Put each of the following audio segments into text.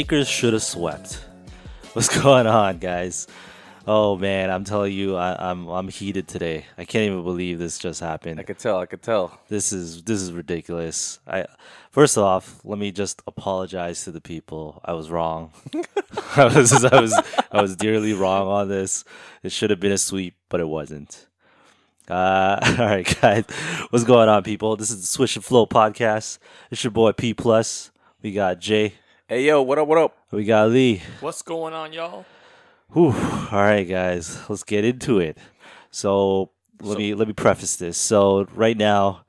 Lakers should have swept. What's going on, guys? Oh man, I'm telling you, I, I'm I'm heated today. I can't even believe this just happened. I could tell. I could tell. This is this is ridiculous. I first off, let me just apologize to the people. I was wrong. I was I was I was dearly wrong on this. It should have been a sweep, but it wasn't. Uh, all right, guys, what's going on, people? This is the Swish and Flow podcast. It's your boy P Plus. We got Jay. Hey yo, what up? What up? We got Lee. What's going on, y'all? Whew. All right, guys, let's get into it. So let me let me preface this. So right now,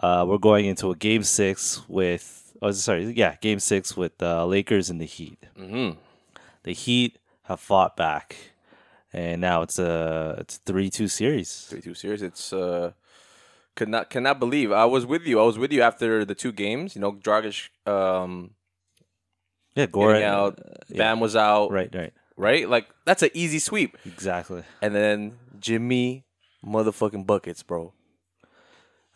uh, we're going into a game six with. Oh, sorry, yeah, game six with uh, Lakers and the Heat. Mm-hmm. The Heat have fought back, and now it's a it's three two series. Three two series. It's uh, could not cannot believe I was with you. I was with you after the two games. You know, Dragic um, Yeah, Goran getting out. uh, yeah, Bam was out. right, right, Right. Like that's an easy sweep. exactly. And then Jimmy, motherfucking buckets, bro.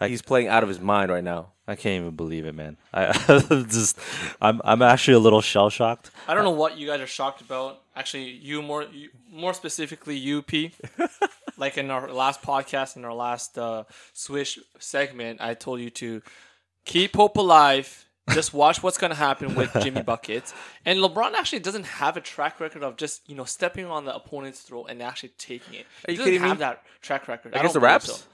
I- He's playing out of his mind right now. I can't even believe it, man. I just, I'm, I'm actually a little shell shocked. I don't know what you guys are shocked about. Actually, you more you, more specifically UP. like in our last podcast, in our last uh, Swish segment, I told you to keep hope alive. Just watch what's gonna happen with Jimmy buckets. And LeBron actually doesn't have a track record of just you know stepping on the opponent's throat and actually taking it. Are He you doesn't kidding me? have that track record Against the Raps? so.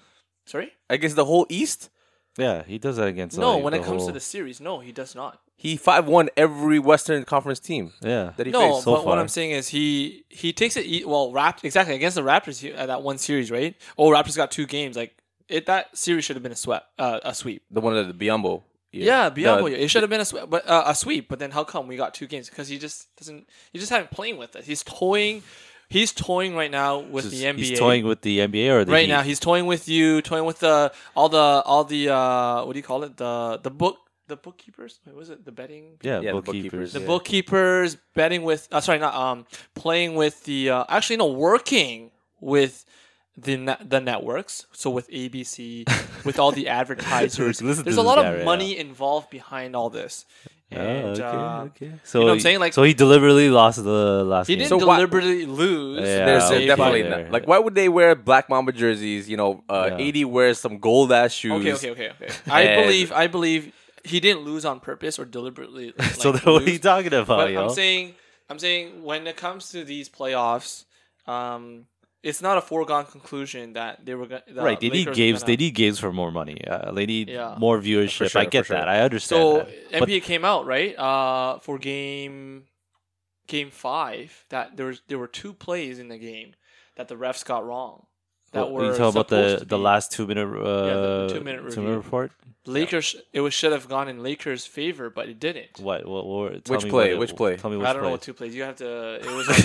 Sorry? Against the whole East, Yeah, he does that against. No, like, when the it comes whole- to the series, no, he does not. he five one every Western Conference team yeah, that he No, faced. so but what. I'm saying is he he takes it e- well. Rapt exactly against the Raptors he, uh, that one series, right? Oh, Raptors got two games. Like it, that series should have been a sweep, uh, a sweep. The one of the Biyombo. Yeah, Biyombo, The- it should have been a sweep, but uh, a sweep. But then how come we got two games? Because he just doesn't. He just haven't playing with it. He's toying. He's toying right now with the NBA. He's toying with the NBA or the right Heat? now. He's toying with you, toying with the all the all the uh, what do you call it? The the book the bookkeepers. Wait, was it the betting? Yeah, Yeah, the bookkeepers. bookkeepers, the Yeah. bookkeepers betting with uh, sorry not um playing with the uh, actually no working with the net, the networks so with ABC with all the advertisers Listen there's a this lot guy of right money involved behind all this Oh, okay, uh, okay. So know what I'm saying? Like- so he deliberately lost the last he game. didn't So why- deliberately lose Yeah, There's okay, definitely there. not. Like, why would they wear black Mamba jerseys? You know, uh, Yeah. AD wears some gold ass shoes. okay okay okay okay I believe I believe he didn't lose on purpose or deliberately like, so then what are you talking about, But yo? I'm saying, I'm saying, when it comes to these playoffs, um, it's not a foregone conclusion that they were going. right, they need Lakers games. gonna- They need games for more money. Uh, they need Yeah. more viewership. sure, I get sure. that. I understand. So that. But- NBA came out right uh, for game game five that there was there were two plays in the game that the refs got wrong. That What- were you talking about the to the last two minute uh, the two-minute two minute report. Lakers. It was should have gone in Lakers' favor, but it didn't. What? What? what tell Which me play? what it- Which play? Tell me which I don't know what two plays. You have to. It was. it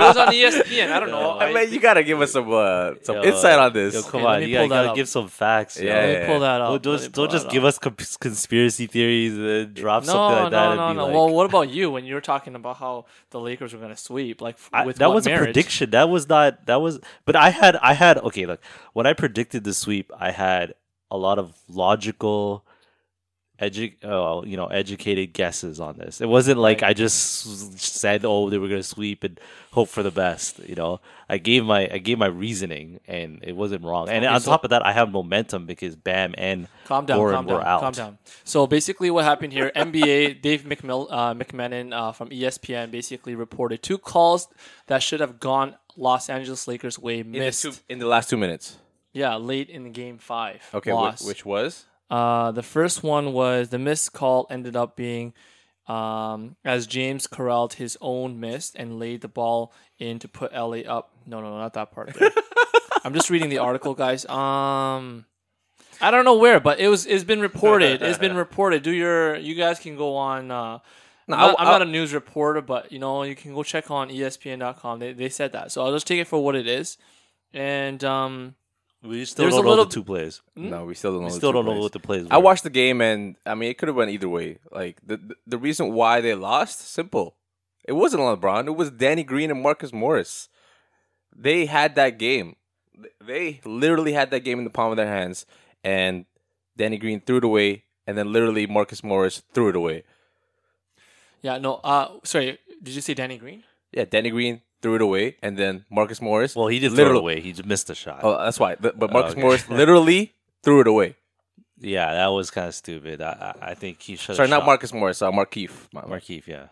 was on ESPN. I don't know. I mean, you gotta give us some uh, some Yo, insight on this. Yo, come Okay, on, you gotta, gotta give some facts. yo. Yeah, Let me pull that up. Don't Let me just, don't just give up. us cons- conspiracy theories and drop No, something like that. no, no, no. like- Well, what about you when you were talking about how the Lakers were going to sweep? Like f- I- with that what was a prediction. That was not. That was. But I had. I had. Okay, look. When I predicted the sweep, I had a lot of logical, edu- uh, you know, educated guesses on this. It wasn't like. I just said, "Oh, they were gonna sweep and hope for the best." You know, I gave my I gave my reasoning, and it wasn't wrong. And Okay, on so- top of that, I have momentum because Bam and Calm down, Goran calm were down, out. calm down. So basically, what happened here? NBA Dave McMill, uh, McMenon uh, from ESPN basically reported two calls that should have gone Los Angeles Lakers' way in, the missed. two, in the last two minutes. yeah, late in game five. Okay, wh- which was Uh, the first one was the missed call ended up being um, as James corralled his own miss and laid the ball in to put LA up. No, no, not that part. there. I'm just reading the article, guys. Um, I don't know where, but it was. It's been reported. It's been reported. Do your you guys can go on. Uh, No, I'm, not, I- I'm not a news reporter, but you know you can go check on ESPN.com. They they said that, so I'll just take it for what it is. And um, we still There's don't a know little- the two plays. no, we still don't know. We the still two don't know plays. what the plays. I watched the game and I mean it could have went either way. Like the, the the reason why they lost, simple. It wasn't LeBron. It was Danny Green and Marcus Morris. They had that game. They literally had that game in the palm of their hands, and Danny Green threw it away, and then literally Marcus Morris threw it away. Yeah, no. Uh, sorry. Did you say Danny Green? Yeah, Danny Green threw it away, and then Marcus Morris. Well, he did throw literally. it away. He just missed a shot. Oh, that's why. But but Marcus okay. Morris literally threw it away. Yeah, that was kind of stupid. I, I I think he should. Sorry, not Marcus Morris. Uh, Markieff. My- my- Markieff, yeah.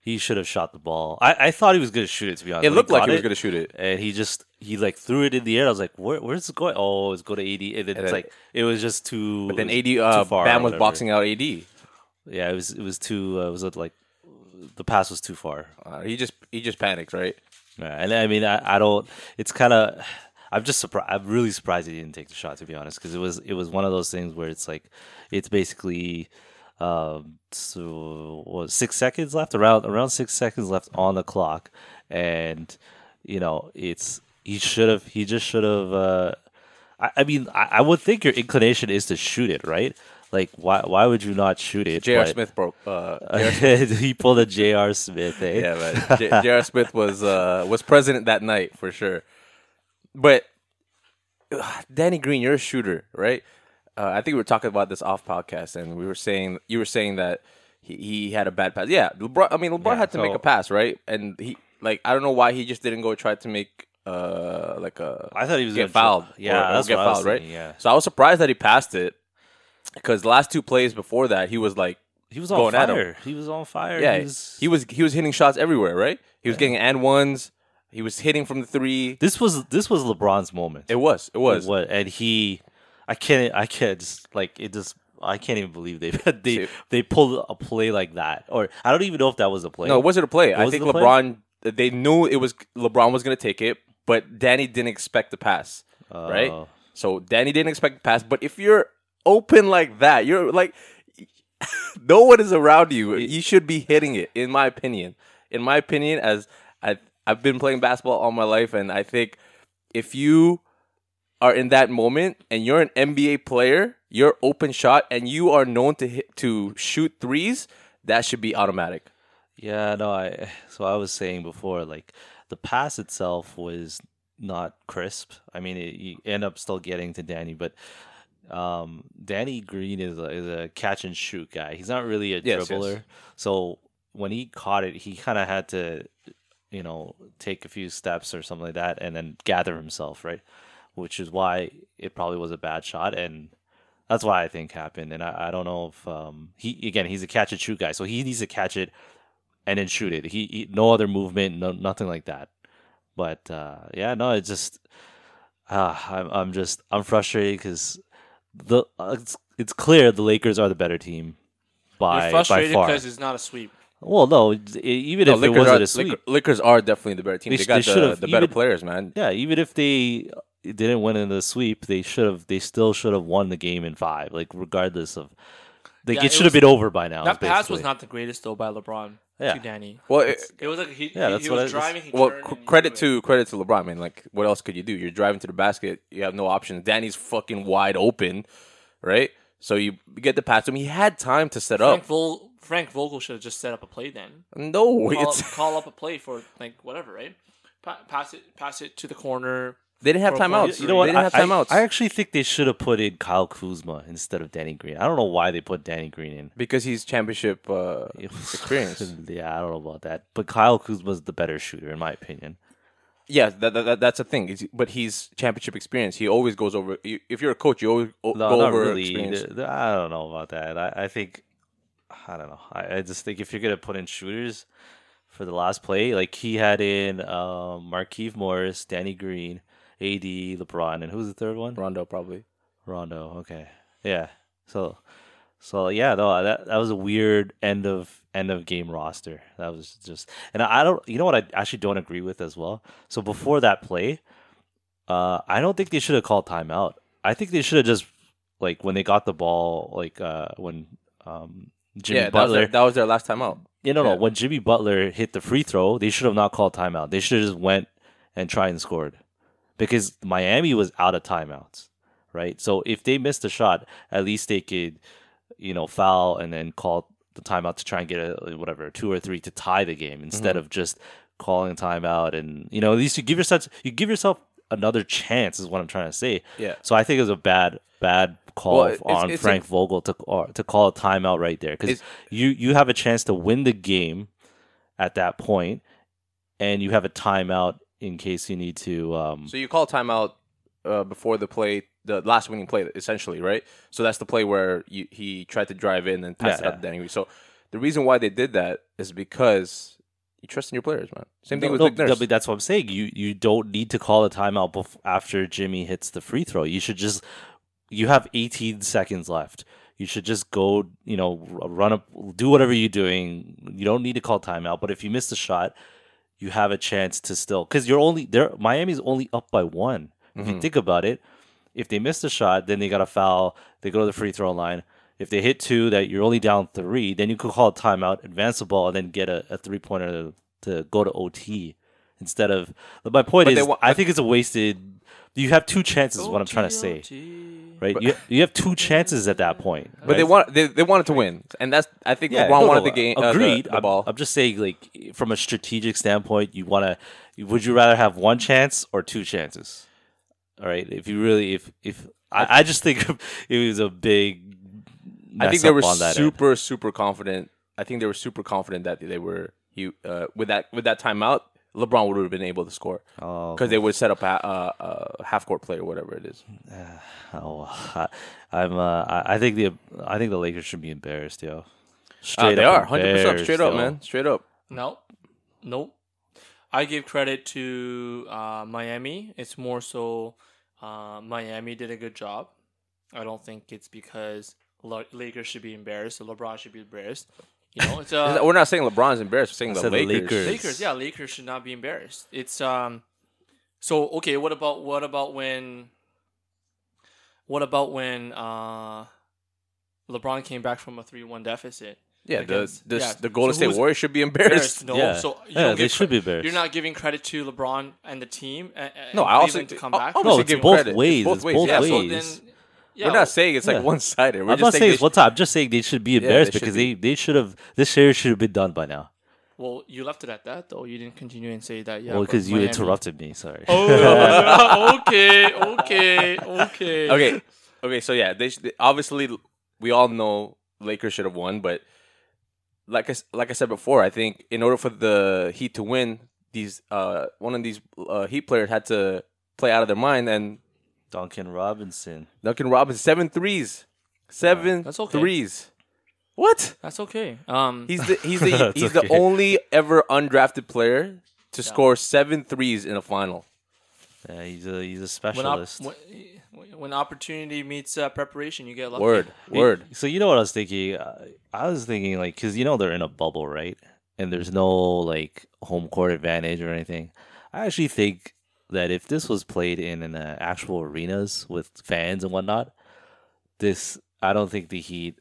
He should have shot the ball. I, I thought he was gonna shoot it. To be honest, It When looked like he was it, going to shoot it. and he just he like threw it in the air. I was like, Where, "Where's it going?" Oh, it's going to AD, and then And it's then- like it was just too. But then it AD, was uh, too far Bam was boxing out AD. Yeah, it was it was too. Uh, it was like the pass was too far. Uh, he just he just panicked, right? Yeah, and I mean, I, I don't. It's kind of. I'm just surprised. I'm really surprised he didn't take the shot. To be honest, because it was it was one of those things where it's like, it's basically, um, so what, six seconds left around around six seconds left on the clock, and you know it's he should have he just should have. Uh, I, I mean, I, I would think your inclination is to shoot it, right? Like, why why would you not shoot it? J.R. Smith broke. Uh, he pulled a J.R. Smith, eh? yeah. J- J.R. Smith was uh, was president that night for sure. But Danny Green, you're a shooter, right? Uh, I think we were talking about this off podcast, and we were saying you were saying that he, he had a bad pass. Yeah, LeBron. I mean, LeBron Yeah, had to make a pass, right? And he like I don't know why he just didn't go try to make uh like a I thought he was get fouled. try- Yeah, or- or get what I was fouled, right? yeah. So I was surprised that he passed it because the last two plays before that he was like He was on going at him. fire. He was on fire. yeah, he was, he was he was hitting shots everywhere, right? He was getting and ones. He was hitting from the three. This was this was LeBron's moment. It was. It was. What and he, I can't I can't just like it just I can't even believe they they they pulled a play like that or I don't even know if that was a play. No, it wasn't a play. I think a play? LeBron. They knew it was LeBron was going to take it, but Danny didn't expect the pass, right? Oh. So Danny didn't expect the pass. But if you're open like that, you're like no one is around you. You should be hitting it, in my opinion. In my opinion, as I I've been playing basketball all my life, and I think if you are in that moment and you're an NBA player, you're open shot, and you are known to hit to shoot threes, that should be automatic. Yeah, no, I so I was saying before, like the pass itself was not crisp. I mean, it, you end up still getting to Danny, but um, Danny Green is a, is a catch and shoot guy. He's not really a Yes, yes. dribbler. So when he caught it, he kind of had to, you know, take a few steps or something like that, and then gather himself, right? Which is why it probably was a bad shot, and that's why I think happened. And I, I don't know if um, he again he's a catch and shoot guy, so he needs to catch it and then shoot it. He, he no other movement, no nothing like that. But uh, yeah, no, it's just uh, I'm I'm just I'm frustrated because the uh, it's, it's clear the Lakers are the better team by You're by frustrated far. because it's not a sweep. Well, no, it- even No, if it Lakers wasn't are, a sweep, Laker- Lakers are definitely the better team. They They, got they the, the better even- players, man. yeah, even if they didn't win in the sweep, they should have they still should have won the game in five. Like regardless of, like Yeah, it it should have been over by now. That pass was not the greatest though by LeBron Yeah. to Danny. Well, it, It was like he, Yeah, he, that's he what was I- driving. He well, turned cr- he credit it. to credit to LeBron, man. Like, what else could you do? You're driving to the basket. You have no options. Danny's fucking wide open, right? So you get the pass to him. He had time to set Frank, up. Vol- Frank Vogel should have just set up a play then. No, Call, it's up, call up a play for like whatever, right? Pa- pass it, pass it to the corner. They didn't have timeouts. You know what? They didn't I, have timeouts I actually think they should have put in Kyle Kuzma instead of Danny Green. I don't know why they put Danny Green in. because he's championship uh, experience. yeah, I don't know about that. But Kyle Kuzma's the better shooter, in my opinion. Yeah, that, that, that- that's a thing. He's- but he's championship experience. He always goes over. you- If you're a coach, you always o- No, go not over really. experience. I don't know about that. I, I think, I don't know. I, I just think if you're gonna put in shooters for the last play, like he had in um, Markieff Morris, Danny Green, AD, LeBron, and who's the third one? Rondo probably. Rondo. Okay. Yeah. So, so yeah, no, that that was a weird end of end of game roster. That was just, and I don't, you know what, I actually don't agree with as well. So before that play, uh, I don't think they should have called timeout. I think they should have just like when they got the ball, like uh, when um, Jimmy yeah, that was, Butler. their, that was their last time out. you know, no, when Jimmy Butler hit the free throw, they should have not called timeout. They should have just went and tried and scored because Miami was out of timeouts, right? So if they missed a shot, at least they could, you know, foul and then call the timeout to try and get a whatever two or three to tie the game instead Mm-hmm. of just calling timeout and you know at least you give yourself you give yourself another chance. Is what I'm trying to say. Yeah. So I think it was a bad bad call Well, it's- on it's a- Frank Vogel to or, to call a timeout right there because you you have a chance to win the game at that point, and you have a timeout in case you need to. Um, So you call timeout uh, before the play, the last winning play, essentially, right? So that's the play where you, he tried to drive in and pass Yeah, it up to Danny. So the reason why they did that is because you trust in your players, man. Same thing No, with no, Nick Nurse. that's what I'm saying. You you don't need to call a timeout bef- after Jimmy hits the free throw. You should just you have 18 seconds left. You should just go, you know, run up, do whatever you're doing. You don't need to call timeout. But if you miss the shot, you have a chance to still because you're only there. Miami's only up by one. If you mm-hmm. think about it, if they miss the shot, then they got a foul. They go to the free throw line. If they hit two, that you're only down three, then you could call a timeout, advance the ball, and then get a, a three pointer to, to go to OT instead of. But my point But is, wa- I think it's a wasted. You have two chances. Is what I'm trying to say, right? you you have two chances at that point. but they want they, they wanted to win, and that's I think Yeah, LeBron no, wanted no, the game. uh, the- Agreed. the, I'm. I'm just saying, like from a strategic standpoint, you want to. Would you rather have one chance or two chances? All right. If you really, if if I, I just think it was a big. I think they up were on that end. super super confident. I think they were super confident that they were you uh, with that with that timeout. LeBron would have been able to score Oh, because they would set up a, a, a half court play or whatever it is. oh, I, I'm. Uh, I, I think the I think the Lakers should be embarrassed, yo. Uh, Straight they up are hundred percent embarrassed, straight up, yo. man, straight up. No, nope. I give credit to uh, Miami. It's more so uh, Miami did a good job. I don't think it's because La- Lakers should be embarrassed or LeBron should be embarrassed. You know, it's uh, we're not saying LeBron's embarrassed. We're saying I the Lakers. Lakers. Lakers, yeah, Lakers should not be embarrassed. It's um, so okay. What about what about when? What about when uh, LeBron came back from a three-one deficit? Yeah, Against- the the, yeah. the Golden So State Warriors should be embarrassed. No, Yeah. so you Yeah, they should cre- be embarrassed. You're not giving credit to LeBron and the team. And, No, I also to come I- back. I No, obviously it's give both credit. ways. It's both It's ways. both yeah, so then, yeah, We're not saying it's like Yeah. one sided. I'm just not saying saying it's one time. I'm just saying they should be they embarrassed should because be. they, they should have this series should have been done by now. Well, you left it at that though. You didn't continue and say that. Yeah, well, because you Miami- interrupted me. Sorry. Oh, okay, okay, okay. okay, okay. So yeah, they, they obviously we all know Lakers should have won, but like I s- like I said before, I think in order for the Heat to win, these uh one of these uh, Heat players had to play out of their mind, and Duncan Robinson. Duncan Robinson seven threes, seven That's okay. threes. What? That's okay. Um, He's the he's the That's he's okay. the only ever undrafted player to score seven threes in a final. Yeah, he's a he's a when, op- specialist. when, when opportunity meets uh, preparation, you get lucky. Word, Hey, word. So you know what I was thinking? Uh, I was thinking like because you know they're in a bubble, right? And there's no like home court advantage or anything. I actually think that if this was played in an uh, actual arenas with fans and whatnot, this I don't think the Heat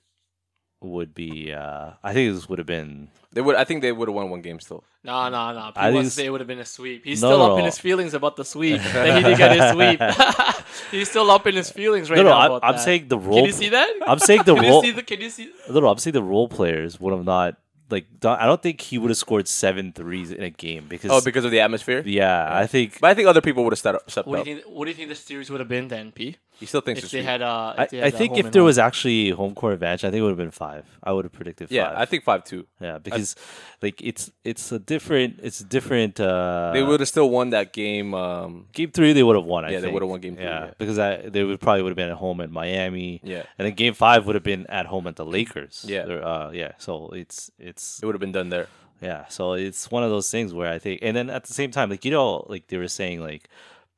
would be. Uh, I think this would have been. They would. I think they would have won one game still. No, no, no. I He wants think to say it would have been a sweep. He's No, still no, up in his feelings about the sweep. that he didn't get his sweep. He's still up in his feelings right no, no. now. I'm, about I'm that. saying the role. Can you see that? I'm saying the can role. you see the? Can you see? No, no, I'm saying the role players would have not like. I don't think he would have scored seven threes in a game because. Oh, because of the atmosphere. yeah, I think. But I think other people would have stepped up. Stepped What up. do you think? What do you think the series would have been then, P? He still thinks If it's they sweet. had, uh, I, if they I had uh, think if there home. was actually home court advantage, I think it would have been five. I would have predicted five. Yeah, I think five two. yeah, because like it's it's a different it's a different. uh They would have still won that game. Um, Game three, they would have won. I Yeah, they would have won game three, Yeah, yeah. because I, they would probably would have been at home at Miami. Yeah. and then game five would have been at home at the Lakers. Yeah. Uh, yeah. So it's it's it would have been done there. Yeah, so it's one of those things where I think, and then at the same time, like you know, like they were saying, like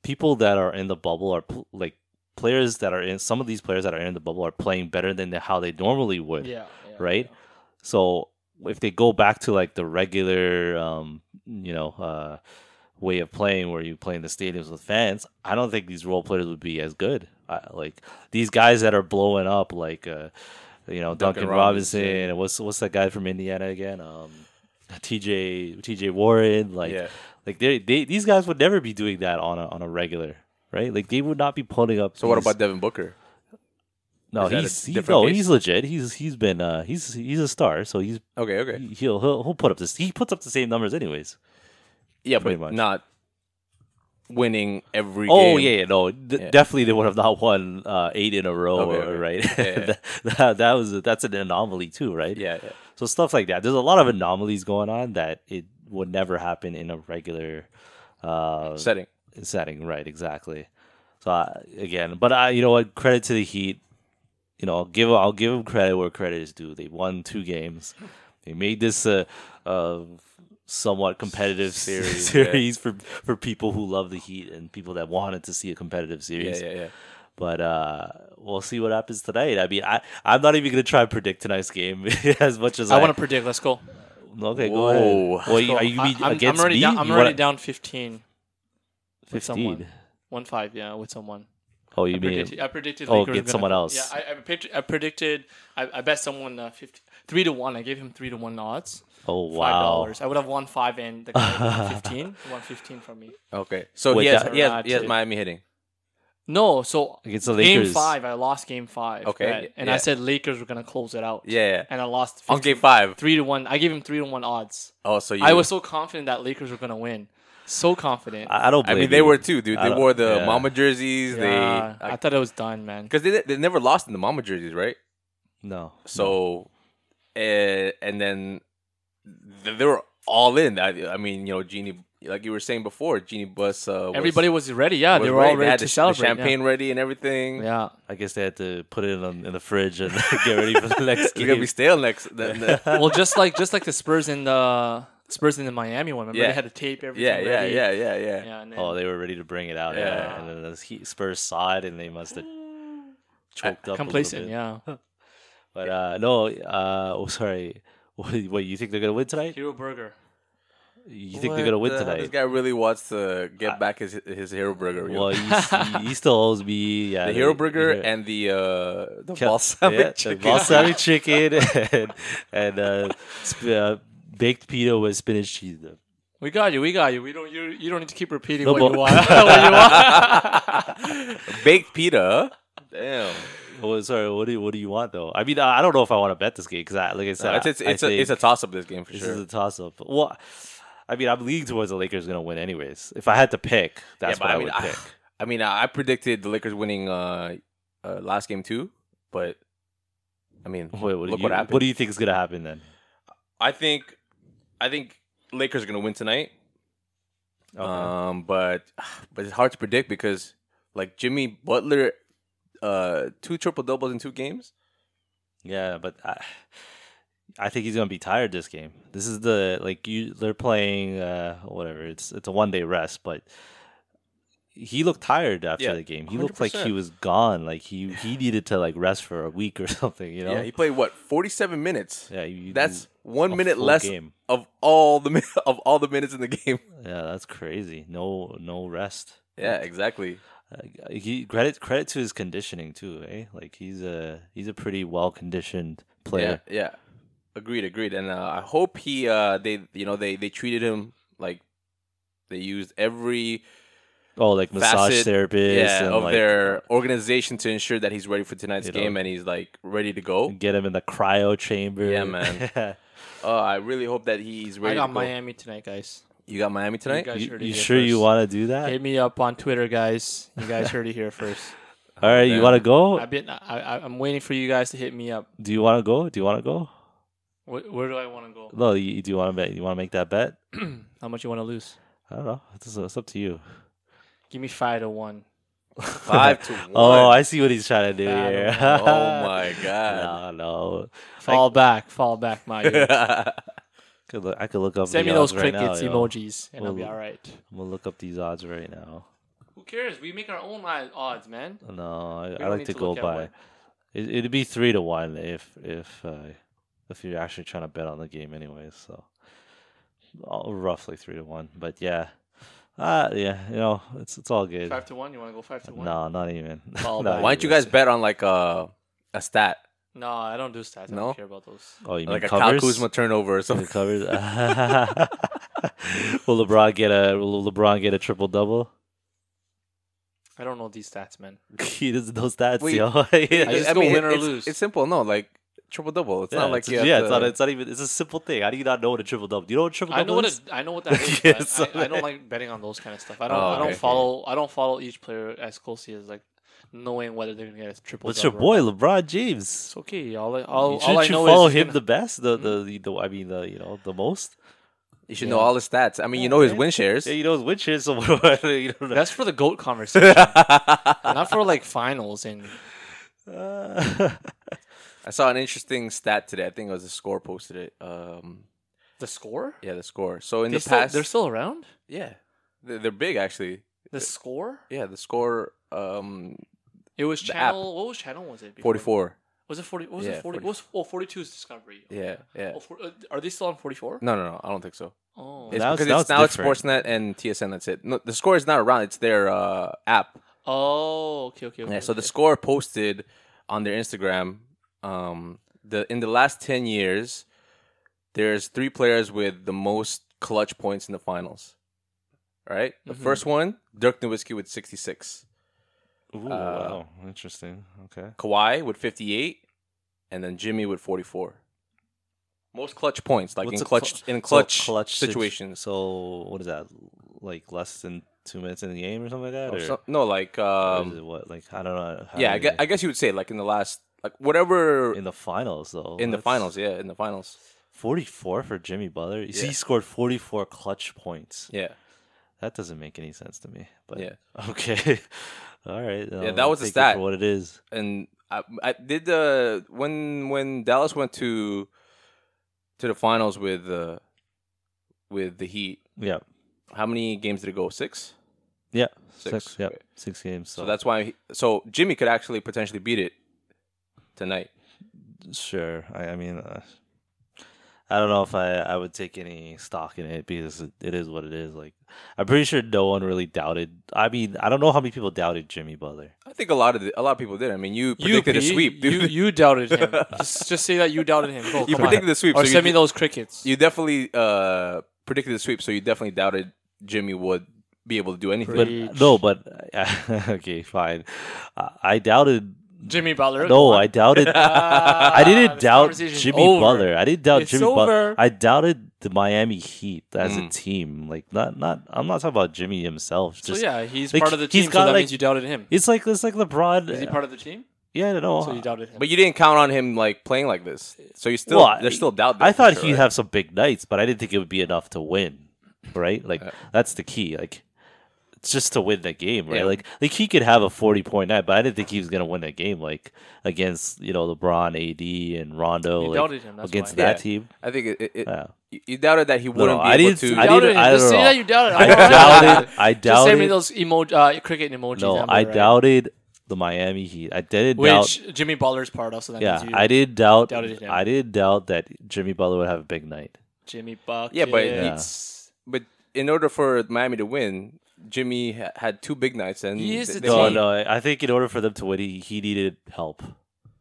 people that are in the bubble are like players that are in some of these players that are in the bubble are playing better than the, how they normally would, yeah, yeah, right? So if they go back to like the regular, um, you know, uh, way of playing where you play in the stadiums with fans, I don't think these role players would be as good. I, like these guys that are blowing up, like uh, you know Duncan, Duncan Robinson, Robinson. and what's what's that guy from Indiana again? Um, TJ TJ Warren, like Yeah. like they they these guys would never be doing that on a on a regular, right? Like they would not be putting up. So what these- about Devin Booker? no? is that a He's he, different no, case? he's legit. He's he's been uh he's he's a star, so he's Okay, okay. he'll he'll he'll put up this. He puts up the same numbers anyways. Yeah, pretty but much. not winning every Oh game. yeah, yeah, no, d- Yeah. definitely they would have not won uh, eight in a row, Okay, okay. right? Yeah, yeah. that, that, that was that's an anomaly too, right? yeah, yeah. So stuff like that. There's a lot of anomalies going on that it would never happen in a regular uh, Setting. Setting, right? Exactly. So uh, again, but I, you know what? Credit to the Heat. You know, I'll give I'll give them credit where credit is due. They won two games. They made this a, a somewhat competitive Series, series, yeah. for for people who love the Heat and people that wanted to see a competitive series. yeah, yeah. yeah. But uh, we'll see what happens tonight. I mean, I I'm not even gonna try and predict tonight's game as much as I, I want to predict. Let's go. Okay, go ahead. Well, Go. are you I- mean I'm, against I'm already me? down. I'm You already wanna- down 15. With someone. 15. One five. Yeah, with someone. Oh, you I mean predicted, I predicted oh, Lakers get were gonna- someone else. Yeah, I, I, predicted, I predicted. I, I bet someone uh, 50, three to one. I gave him three to one odds. Oh Five wow. $5. I would have won five, and the guy fifteen. He won fifteen from me. Okay. So Wait, he has, that- he has, he has Miami hitting. No, so Against the game five, I lost game five. Okay, bet, and I said Lakers were gonna close it out. Yeah, yeah. and I lost On 15 game five. three to one. I gave him three to one odds. Oh, so you. I was so confident that Lakers were gonna win. So confident. I, I don't. I mean, they you. were too, dude. They wore the yeah. Mamba jerseys. yeah, They I thought it was done, man. because they they never lost in the Mamba jerseys, right? No. So, uh, and then th- they were all in. I, I mean, you know, Jeanie, like you were saying before, Jeanie Buss. Uh, was- Everybody was ready. Yeah, was they were all They ready had to the, sh- the celebrate. yeah. champagne ready and everything. Yeah. I guess they had to put it in, in the fridge and get ready for the next It's game. gonna be stale next. The, the, well, just like just like the Spurs in the Spurs in the Miami one. Remember Yeah. they had to tape everything. yeah, yeah, ready. yeah, yeah, yeah, Yeah, and then, oh, they were ready to bring it out. Yeah. Yeah. And then the Heat- Spurs saw it and they must have choked up. complacent. A bit. Yeah. But uh, no. Uh, oh, sorry. What, what you think they're gonna win tonight? Hero Burger. You think they're gonna win What the hell? This guy really wants to get back his his hero burger. yo. Well, he, he, he still owes me. Yeah, the hero burger yeah. and the uh the Kel- balsamic yeah, chicken. The balsamic chicken and, and uh, sp- uh, baked pita with spinach cheese. though. We got you. We got you. We don't. You, you don't need to keep repeating No, what but- you want. what you want. Baked pita. Damn. Oh, sorry. What do you, what do you want though? I mean, I I don't know if I want to bet this game because, I, like I said, No, it's it's I it's, a, it's a toss up this game for this sure. is a toss up. Well, I mean, I'm leaning towards the Lakers going to win anyways. If I had to pick, that's yeah, what I, I mean, would I, pick. I mean, I predicted the Lakers winning uh, uh last game too, but I mean, Wait, what, look you, what happened. what do you think is going to happen then? I think I think Lakers are gonna win tonight. Okay. Um, but but it's hard to predict because like Jimmy Butler, uh, two triple doubles in two games. Yeah, but I, I think he's gonna be tired this game. This is the like you they're playing uh whatever. It's it's a one day rest, but he looked tired after Yeah, the game. He looked like he was gone. Like he he needed to like rest for a week or something. You know? Yeah, he played what forty seven minutes. Yeah, you- That's one a minute less game. of all the of all the minutes in the game. yeah, that's crazy. No no rest. Yeah, exactly. Uh, he credit credit to his conditioning too, eh? Like he's a he's a pretty well conditioned player. Yeah, yeah. Agreed, agreed. And uh, I hope he uh they you know they they treated him like they used every Oh, like massage Facet, therapist yeah and of like, their organization to ensure that he's ready for tonight's You know. game and he's like ready to go. get him in the cryo chamber. Yeah, man. Oh, I really hope that he's I ready. got to go. Miami tonight, guys. You got Miami tonight. guys you heard it you here sure you first. want to do that? Hit me up on Twitter, guys. You guys heard it here first. All right, you man. want to go? I've been. I, I, I'm waiting for you guys to hit me up. Do you want to go? Do you want to go? Where, where do I want to go? No, you, do you want to bet? You want to make that bet? How much you want to lose? I don't know. It's, it's up to you. Give me five to one. Five to one. Oh, I see what he's trying to do here. oh my god. no, no. Fall back, fall back, my. dude. Could look, I could look up. Send me those right crickets now, emojis, and I'll be all right. I'm gonna look up these odds right now. Who cares? We make our own odds, man. No, I, I like to to go by. It, it'd be three to one if if uh, if you're actually trying to bet on the game, anyways. So oh, roughly three to one. But yeah, uh, yeah, you know, it's it's all good. Five to one. You want to go five to one? No, not even. Fall Not back. Why don't you guys bet on like a a stat, No, I don't do stats. I No? don't care about those. Oh, you like mean a Kyle? Kuzma turnover or something? covers. will LeBron get a Will LeBron get a triple double? I don't know these stats, man. he doesn't know stats, Wait. yo. I just go win or it's, lose. It's simple. No, like triple double. It's Yeah, not like it's, you have yeah, to, it's not. It's not even. It's a simple thing. How do you not know what a triple double? Do you know what a triple I double know what is? a, I know what that is. Yeah, but so- I, I don't like betting on those kind of stuff. I don't. Oh, I don't follow. I don't follow each player as closely as like knowing whether they're gonna get a triple. What's your boy. LeBron James? It's okay. All I, all, Shouldn't all I you know follow is him gonna- the best? The, the the the I mean the you know the most. You should Yeah. know all his stats. I mean, you know his man. win shares. Yeah, you know his win shares. So what do you know. That's for the goat conversation, not for like finals and Uh, I saw an interesting stat today. I think it was the score posted it. Um, the score. yeah, the score. So in They the still, past, they're still around. yeah, they're, they're big actually. The score. Yeah, the score um It was The app. channel. What was channel? Was it forty four. Was it forty? What was Yeah, it forty? 40. What was, oh, 42 is Discovery. Yeah, yeah. Oh, for, uh, are they still on forty four? No, no, no. I don't think so. Oh. It's Now it's- because now it's, it's now it's. Sportsnet and TSN. That's it. No, the score is not around. It's their uh, app. Oh. Okay. Okay. okay Yeah. So the score posted on their Instagram. Um, the in the last ten years, there's three players with the most clutch points in the finals. All right. The Mhm. first one, Dirk Nowitzki with sixty six. Ooh, Uh, wow, interesting. Okay. Kawhi with 58, and then Jimmy with 44. Most clutch points, like What's in a cl- clutch in So clutch, situ- situations. so what is that? Like less than two minutes in the game or something like that? Or Or, so- no, like um, what? Like I don't know. how yeah, I guess, I guess you would say like in the last, like whatever in the finals though. in the finals. Yeah, in the finals. Forty-four for Jimmy Butler. You see, Yeah. He scored forty-four clutch points. Yeah, That doesn't make any sense to me. But yeah, okay, all right. Yeah, I'll that was it stat. for what it is. and I, I did the when when Dallas went to to the finals with uh, with the Heat. Yeah, How many games did it go? Six. yeah, Six, six. yeah, okay. six games. So, So that's why. He, so Jimmy could actually potentially beat it tonight. sure. I, I mean, uh, I don't know if I I would take any stock in it because it, it is what it is. Like I'm pretty sure no one really doubted. I mean, I don't know how many people doubted Jimmy Butler. I think a lot of the, a lot of people did. I mean, you You, predicted a P, sweep, You, dude. you doubted him. just, just say that you doubted him. Go, You come on. predicted the sweep, Or so you send me those crickets. You definitely uh, predicted the sweep, so you definitely doubted Jimmy would be able to do anything. But no, but okay, fine. I, I doubted. Jimmy Butler. No. I doubted. I didn't doubt Jimmy over. Butler. I didn't doubt It's Jimmy. Butler. I doubted the Miami Heat as a Mm. team. Like not not. I'm not talking about Jimmy himself. So yeah, he's like, part of the he's team. So got, that like- means you doubted him. it's like it's like LeBron. Is he part of the team? yeah, no. So you doubted him. But you didn't count on him like playing like this, so you still Well, there's still doubt. There I thought sure, he'd right? have some big nights, but I didn't think it would be enough to win. Right? Like that's the key. Like it's just to win the game, right? Yeah. Like like he could have a forty point night, but I didn't think he was gonna win that game like against, you know, LeBron, AD and Rondo You like, doubted him. Against why. that Yeah. team. I think it, it, it- Yeah. you- you doubted that he wouldn't no, be I able didn't- to. You I doubted didn't- him. I Just don't say know. that you doubted. I don't know. doubted I Just send me doubted those emoji, uh, cricket emojis. No, Amber, I right? doubted the Miami Heat. I didn't doubt Which Jimmy Butler's part of. So that Yeah, you I didn't doubt. I didn't doubt that Jimmy Butler would have a big night. Jimmy Buck. yeah, but Yeah. it's but in order for Miami to win, Jimmy ha- had two big nights, and He is th- the they No, won. no. I think in order for them to win, he, he needed help.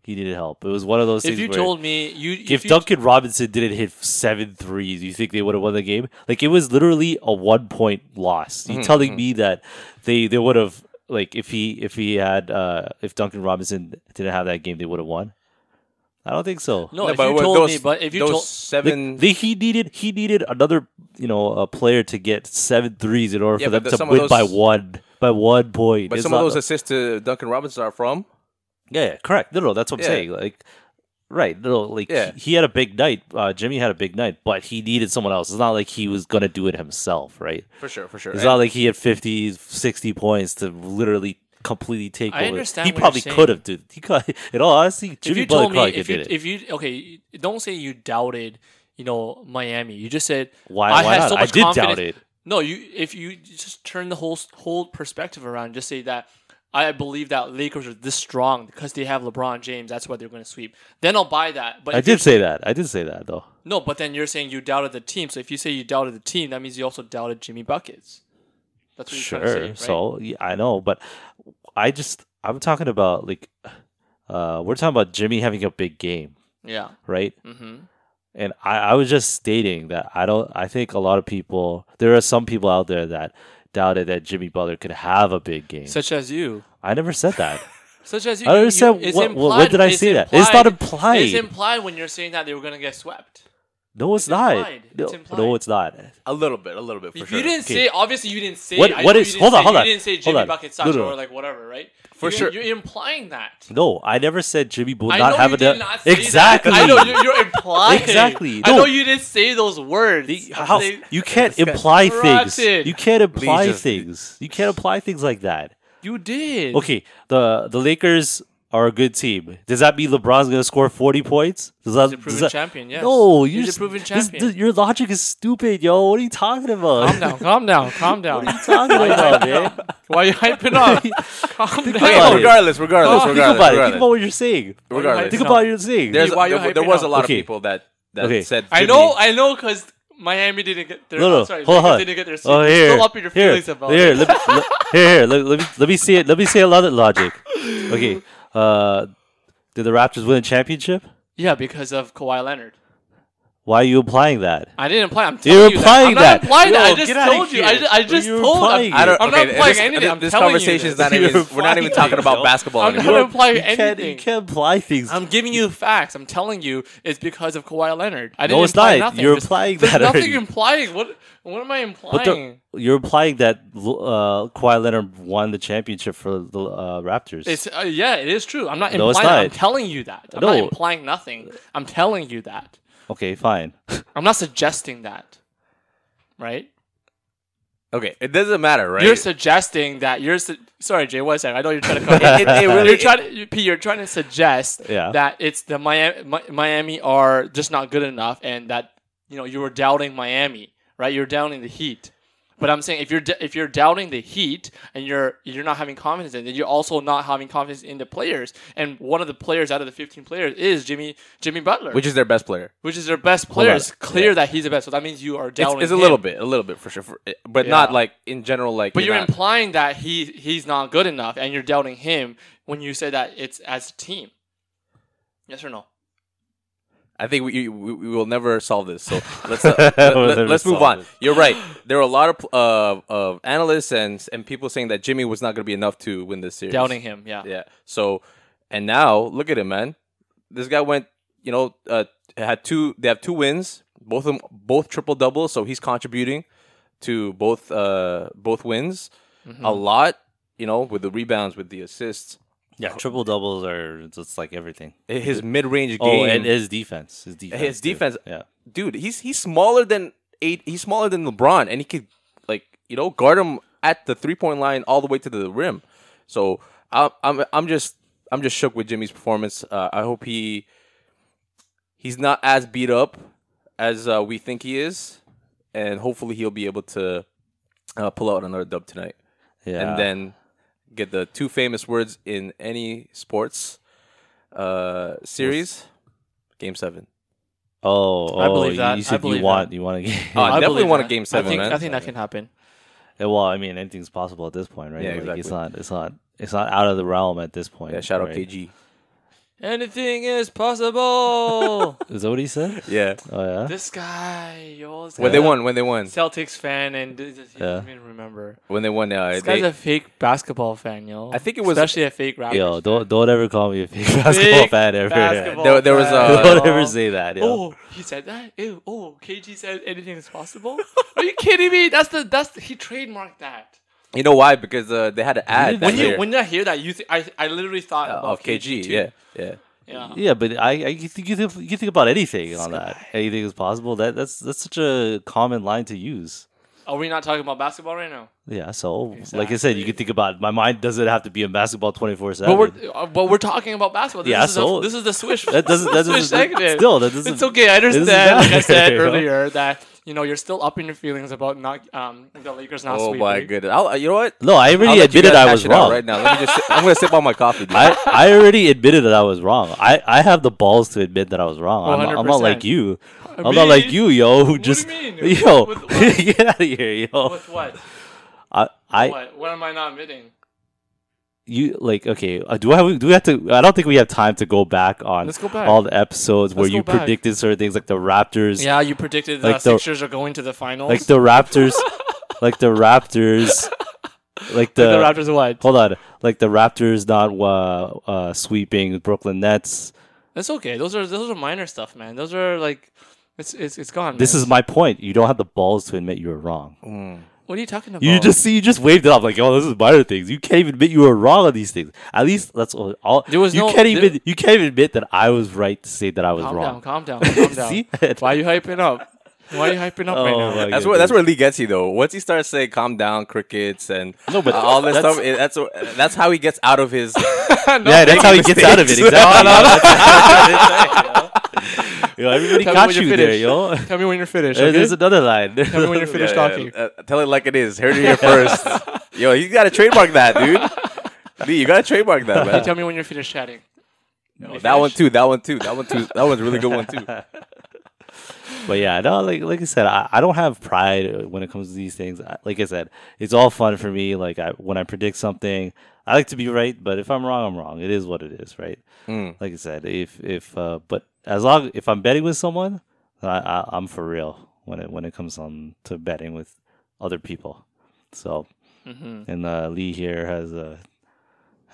He needed help. It was one of those if things you where told me you if, if you, Duncan Robinson didn't hit seven threes, you think they would have won the game? Like it was literally a one point loss. You Mhm, telling mhm. me that they they would have like if he if he had uh if Duncan Robinson didn't have that game, they would have won. I don't think so. no, No, if but you told those, me, but if you told Like, seven, they, he needed he needed another you know a player to get seven threes in order Yeah, for them the- to some of win by one by one point. but It's some of not- those assists to Duncan Robinson are from. yeah, yeah, correct. No, no, that's what I'm Yeah. saying. Like, right? No, like Yeah. he, he had a big night. Uh, Jimmy had a big night, but he needed someone else. It's not like he was gonna do it himself, right? For sure, for sure. It's And- not like he had 50, 60 points to literally completely take I over. understand he what you're probably saying. could have, dude. He could. In all honesty, if Jimmy you Butler told me probably if could you did it. if you okay, don't say you doubted. You know Miami. You just said Why? I why had not? so I much did confidence- doubt it. No, you if you just turn the whole whole perspective around, just say that I believe that Lakers are this strong because they have LeBron James. That's why they're going to sweep. Then I'll buy that. But I if did say that. I did say that though. no. But then you're saying you doubted the team. So if you say you doubted the team, that means you also doubted Jimmy buckets. That's what you're Sure. trying to say, right? So yeah, I know, but I just I'm talking about like uh we're talking about Jimmy having a big game, yeah. right? Mm-hmm. And I, I was just stating that I don't I think a lot of people there are some people out there that doubted that Jimmy Butler could have a big game. Such as you. I never said that. Such as you, I don't understand You, what- what- implied, when did I say that? It's not implied. It's implied when you're saying that they were gonna get swept. No, it's, It's not. implied. No, It's no, implied. it's not. A little bit, a little bit for If sure. you didn't Okay. say, obviously you didn't say. What- it. I what know is- you didn't hold on, hold on, You didn't say hold Jimmy on. bucket No, sucks no, or like whatever, right? For You- sure. You're implying that. No, I never said Jimmy will I not have you a did not say exactly. That. I know you're, you're implying. Exactly. I No. know you didn't say those words. The- how They- you can't This guy- imply things. You can't imply just- things. You can't apply things like that. you did. Okay, the the Lakers are a good team. Does that mean LeBron's gonna score forty points? Does that, He's a does proven that- champion. Yes. No, you're a s- proven this- champion. this- your logic is stupid, yo. What are you talking about? calm down. Calm down. Calm down. What are you talking about, man? Why are you hyping up? Calm Think down. about it. regardless, regardless, Think regardless, about it. Think about what you're saying. regardless. Think No. about what you're saying. There's Why you there, there was a lot Okay. of people that that Okay. said I Jimmy- know. I know because Miami didn't get their. No, no, sorry, hold Lakers on. didn't get their. Oh, here, Still up in your here, feelings about here, it. let me, let, here, here, let, let me let me see it. Let me say a lot of logic. Okay, uh, did the Raptors win a championship? Yeah, because of Kawhi Leonard. Why are you implying that? I didn't imply. I'm You're telling you implying that. I'm that. not implying that. Yo, I just get outta told you. I here. just, I just You're told. implying I'm, I don't, I'm okay, not implying this, anything. I'm this telling conversation you is not You're even. We're not even talking about basketball I'm anymore. not implying you can't, anything. you can't imply things. I'm giving you facts. I'm telling you it's because of Kawhi Leonard. I didn't No, it's imply not. nothing. You're There's- implying there's that nothing already. implying. What what am I But the- implying? you're implying that uh, Kawhi Leonard won the championship for the uh, Raptors. It's uh, yeah, it is true. I'm not No, it's implying. I'm telling you that. I'm not implying nothing. I'm telling you that. Okay, fine. I'm not suggesting that. Right? Okay, it doesn't matter, right? You're suggesting that you're su- sorry, Jay. One second. I know you're trying to cut. It- it- it really- you're trying to, P, You're trying to suggest Yeah. that it's the Miami, Miami are just not good enough, and that you know you were doubting Miami, right? You're doubting the Heat. But I'm saying if you're if you're doubting the Heat and you're you're not having confidence in it, you're also not having confidence in the players. And one of the players out of the 15 players is Jimmy Jimmy Butler, which is their best player. which is their best player. It's clear that he's the best. So that means you are It's, doubting. it's a him. little bit, a little bit for sure, for, but not like in general. Like, But you're not- implying that he he's not good enough, and you're doubting him when you say that it's as a team. Yes or no? I think we, we we will never solve this. So let's uh, let, We'll let, never us move on. it. You're right. There are a lot of uh, of analysts and and people saying that Jimmy was not going to be enough to win this series. Doubting him, yeah. Yeah. So, and now look at him, man. This guy went, you know, uh, had two. They have two wins. Both of them, both triple doubles. So he's contributing to both uh both wins Mm-hmm. a lot. You know, with the rebounds, with the assists, yeah, triple doubles are just like everything. his mid range Oh, game. and his defense. His defense. His too. defense- Yeah. dude, he's he's smaller than eight. He's smaller than LeBron, and he could like you know guard him at the three point line all the way to the rim. So I'm I'm I'm just I'm just shook with Jimmy's performance. Uh, I hope he he's not as beat up as uh, we think he is, and hopefully he'll be able to uh, pull out another dub tonight, Yeah. and then get the two famous words in any sports uh, series. Game seven. Oh, oh I believe that. You I believe you want you want to get. Oh, I definitely believe want a game seven, I think, man. I think that can happen. Yeah, well, I mean, anything's possible at this point, right? Yeah, Like, It's not. It's not. It's not out of the realm at this point. Yeah, shout out? KG. Anything is possible. Is that what he said? Yeah. Oh yeah. this guy, yo, this When guy- they won, when they won, Celtics fan, and he doesn't Yeah. even remember. when they won, uh, This they, guy's a fake basketball fan, yo. I think it was- especially a fake rapper. Yo, fan. don't don't ever call me a fake basketball Fake fan ever. basketball There- there was, fan, uh, don't yo. ever say that. Yo. Oh, he said that. Ew. Oh, KG said anything is possible. Are you kidding me? That's the that's the, he trademarked that. You know why? Because uh, they had an ad. did that When you year, when you hear that, you th- I I literally thought uh, of KG. too. Yeah, yeah. yeah. Yeah, but I, I you think you think, you think about anything on that. Anything is possible. That that's that's such a common line to use. Are we not talking about basketball right now? Yeah, so like I said, you can think about my mind doesn't have to be in basketball twenty four seven. But seven. we're uh, but we're talking about basketball. This Yeah, is so- the, this is the swish. That doesn't that Switch doesn't segment. still that doesn't. It's okay. I understand. Like I said matter, you know? earlier, that you know you're still up in your feelings about not um the Lakers not Oh sweeping. my goodness! I'll, you know what? No, I I'll already admitted guys I was wrong. right now. Let me just. Sit, I'm gonna sip on my coffee. Dude. I, I already admitted that I was wrong. I, I have the balls to admit that I was wrong. I'm, not- I'm not like 100%. you. I'm not like you, yo. Who do you just mean? yo With- with- get out of here, yo. With what? I I what? What am I not admitting? You like okay? Uh, do I have do we have to? I don't think we have time to go back on go back. all the episodes where Let's you go back. predicted certain things like the Raptors, Yeah, you predicted the Like the- Sixers are going to the finals. like the Raptors, like the Raptors like the, the Raptors what? Hold on, like the Raptors not uh, uh, sweeping Brooklyn Nets. That's okay. Those are those are minor stuff, man. Those are like, it's it's it's gone. This man. is my point. You don't have the balls to admit you were wrong. What are you talking about? You just see, you just waved it off like, "Oh, this is minor things." You can't even admit you were wrong on these things. At least that's all. all There was you no- can't there- even you can't even admit that I was right to say that I was calm wrong. down, calm down, calm down. See? Why are you hyping up? Why are you hyping up right Oh now? my That's where that's where Lee gets you though. Once he starts saying "calm down," crickets, and No, but uh, all this that's- stuff, it, that's that's how he gets out of his. yeah, that's how he gets out of it. mistakes. Exactly. yo, everybody Tell me caught when you're you there, yo. Tell me when you're finished. Okay? There's another line. Tell me when you're finished Yeah, talking. uh, tell it like it is. Heard it here first. Yo, you gotta trademark that, dude. Lee, you gotta trademark that, man. Tell me when you're finished chatting. that one too. That one too. That one too. That one's a really good one too. But yeah, no, like like I said, I, I don't have pride when it comes to these things. I, like I said, it's all fun for me. Like I, when I predict something, I like to be right. But if I'm wrong, I'm wrong. It is what it is, right? Mm. Like I said, if if uh, but as long if I'm betting with someone, I, I I'm for real when it when it comes on to betting with other people. So Mm-hmm. and uh, Lee here has uh,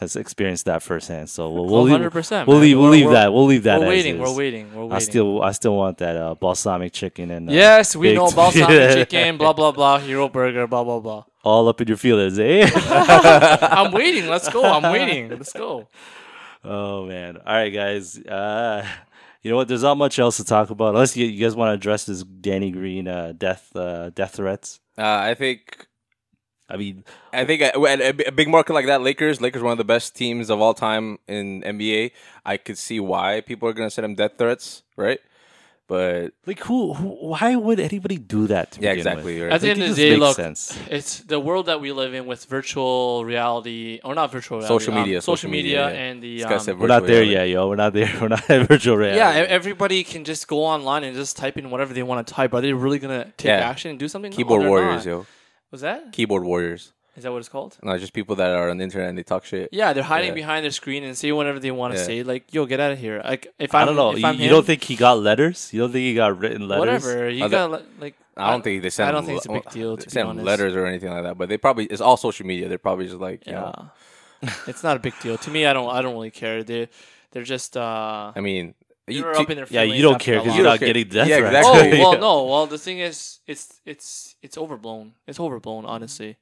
has experienced that firsthand. So we'll, we'll leave, 100%. we'll man. leave we'll We're- leave we're- that we'll leave that. We're waiting. We're waiting. We're waiting. I still I still want that uh, balsamic chicken and uh, Yes, we know balsamic chicken, blah blah blah, hero burger, blah blah blah. all up in your feelings, eh? I'm waiting. Let's go. I'm waiting. Let's go. oh man! All right, guys. Uh, you know what? There's not much else to talk about unless you, you guys want to address this Danny Green uh, death uh, death threats. Uh, I think I mean, I think uh, at a, a big market like that, Lakers, Lakers, one of the best teams of all time in NBA. I could see why people are gonna send him death threats, right? But like who? who why would anybody do that? To yeah, begin exactly. With? Right? At the Like, end of the day, look, sense. it's the world that we live in with virtual reality, or not virtual reality, Social um, media, social, social media, media, yeah. and the um, We're not there reality. yet, yo. We're not there. We're not at virtual reality. yeah, everybody can just go online and just type in whatever they want to type. Are they really gonna take Yeah. action and do something? Keyboard they're warriors, not. yo. Was that? Keyboard warriors. Is that what it's called? No, just people that are on the internet and they talk shit. Yeah, they're hiding Yeah. behind their screen and say whatever they want to Yeah. say. Like, yo, get out of here. Like, if I I'm, don't know. If You, you don't think he got letters? You don't think he got written letters? whatever you got li- like. I don't think they send. I don't think it's a big deal. To send letters or anything like that. But they probably it's all social media. They're probably just like, Yeah, know, it's not a big deal to me. I don't. I don't really care. They, they're just. uh I mean, you, They're t- up in their Yeah, you don't care because you're not don't getting care. death Yeah, threats. Oh well, no. Well, the thing is, it's it's it's overblown. It's overblown, honestly.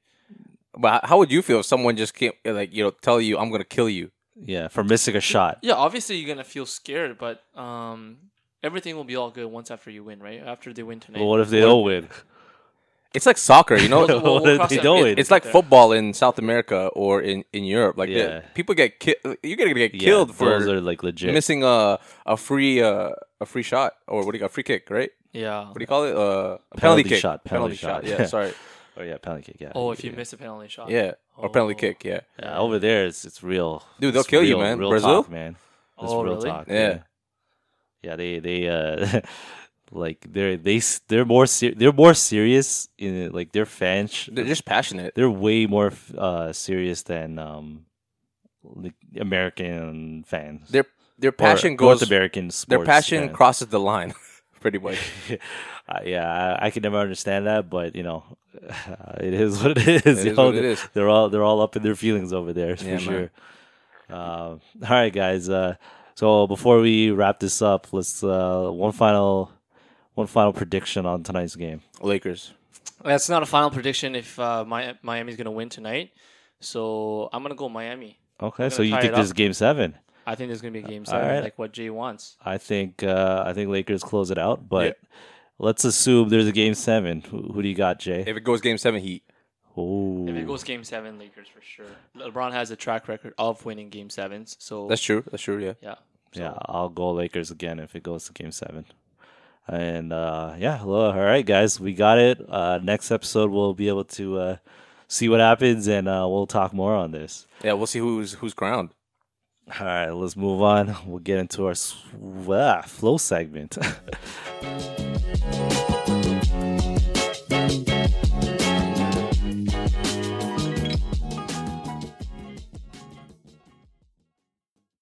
but how would you feel if someone just came like you know tell you I'm gonna kill you? Yeah, for missing a shot. Yeah, obviously you're gonna feel scared, but um, everything will be all good once after you win, right? After they win tonight. But what if they don't win? It's like soccer, you know. We'll- we'll- What we'll if cross they that- don't it- It's like football in South America or in, in Europe. Like the- Yeah. people get ki- you're gonna get Yeah, killed for those are like legit. missing a a free uh, a free shot or what do you got? Free kick, right? Yeah. What do you call it? Uh, a penalty, Penalty kick. shot, penalty shot. Yeah, sorry. oh yeah, penalty kick. Yeah. Oh, if you yeah. miss a penalty shot. Yeah, or penalty Oh. kick. Yeah. Yeah, over there, it's it's real. Dude, they'll It's kill you, man. Real Brazil? talk, man. It's Oh, real really? talk. Yeah. Yeah, they they uh like they're they they're more ser- they're more serious in it, like their fans. They're just passionate. they're way more uh serious than um like American fans. Their their passion North goes. American sports. Their passion fans. crosses the line, pretty much. uh, yeah, I, I could never understand that, but you know, it is what it is. It is know, what it they're- They're all they're all up in their feelings over there for Yeah, man. sure. Uh, all right, guys. Uh, so before we wrap this up, let's uh, one final one final prediction on tonight's game. Lakers. That's not a final prediction if uh, Mi- Miami's gonna win tonight. So I'm gonna go Miami. Okay, so you think it this is game seven? I think there's gonna be a game seven, right. like what Jay wants. I think uh, I think Lakers close it out, but let's assume there's a game seven. Who, who do you got, Jay? If it goes game seven, Heat. Ooh. If it goes game seven, Lakers for sure. LeBron has a track record of winning game sevens. So That's true. That's true. Yeah. yeah. Yeah, I'll go Lakers again if it goes to game seven. And uh, yeah, well, all right, guys, we got it. Uh, next episode, we'll be able to uh, see what happens and uh, we'll talk more on this. Yeah. We'll see who's who's crowned. All right, let's move on. We'll get into our sw- ah, flow segment.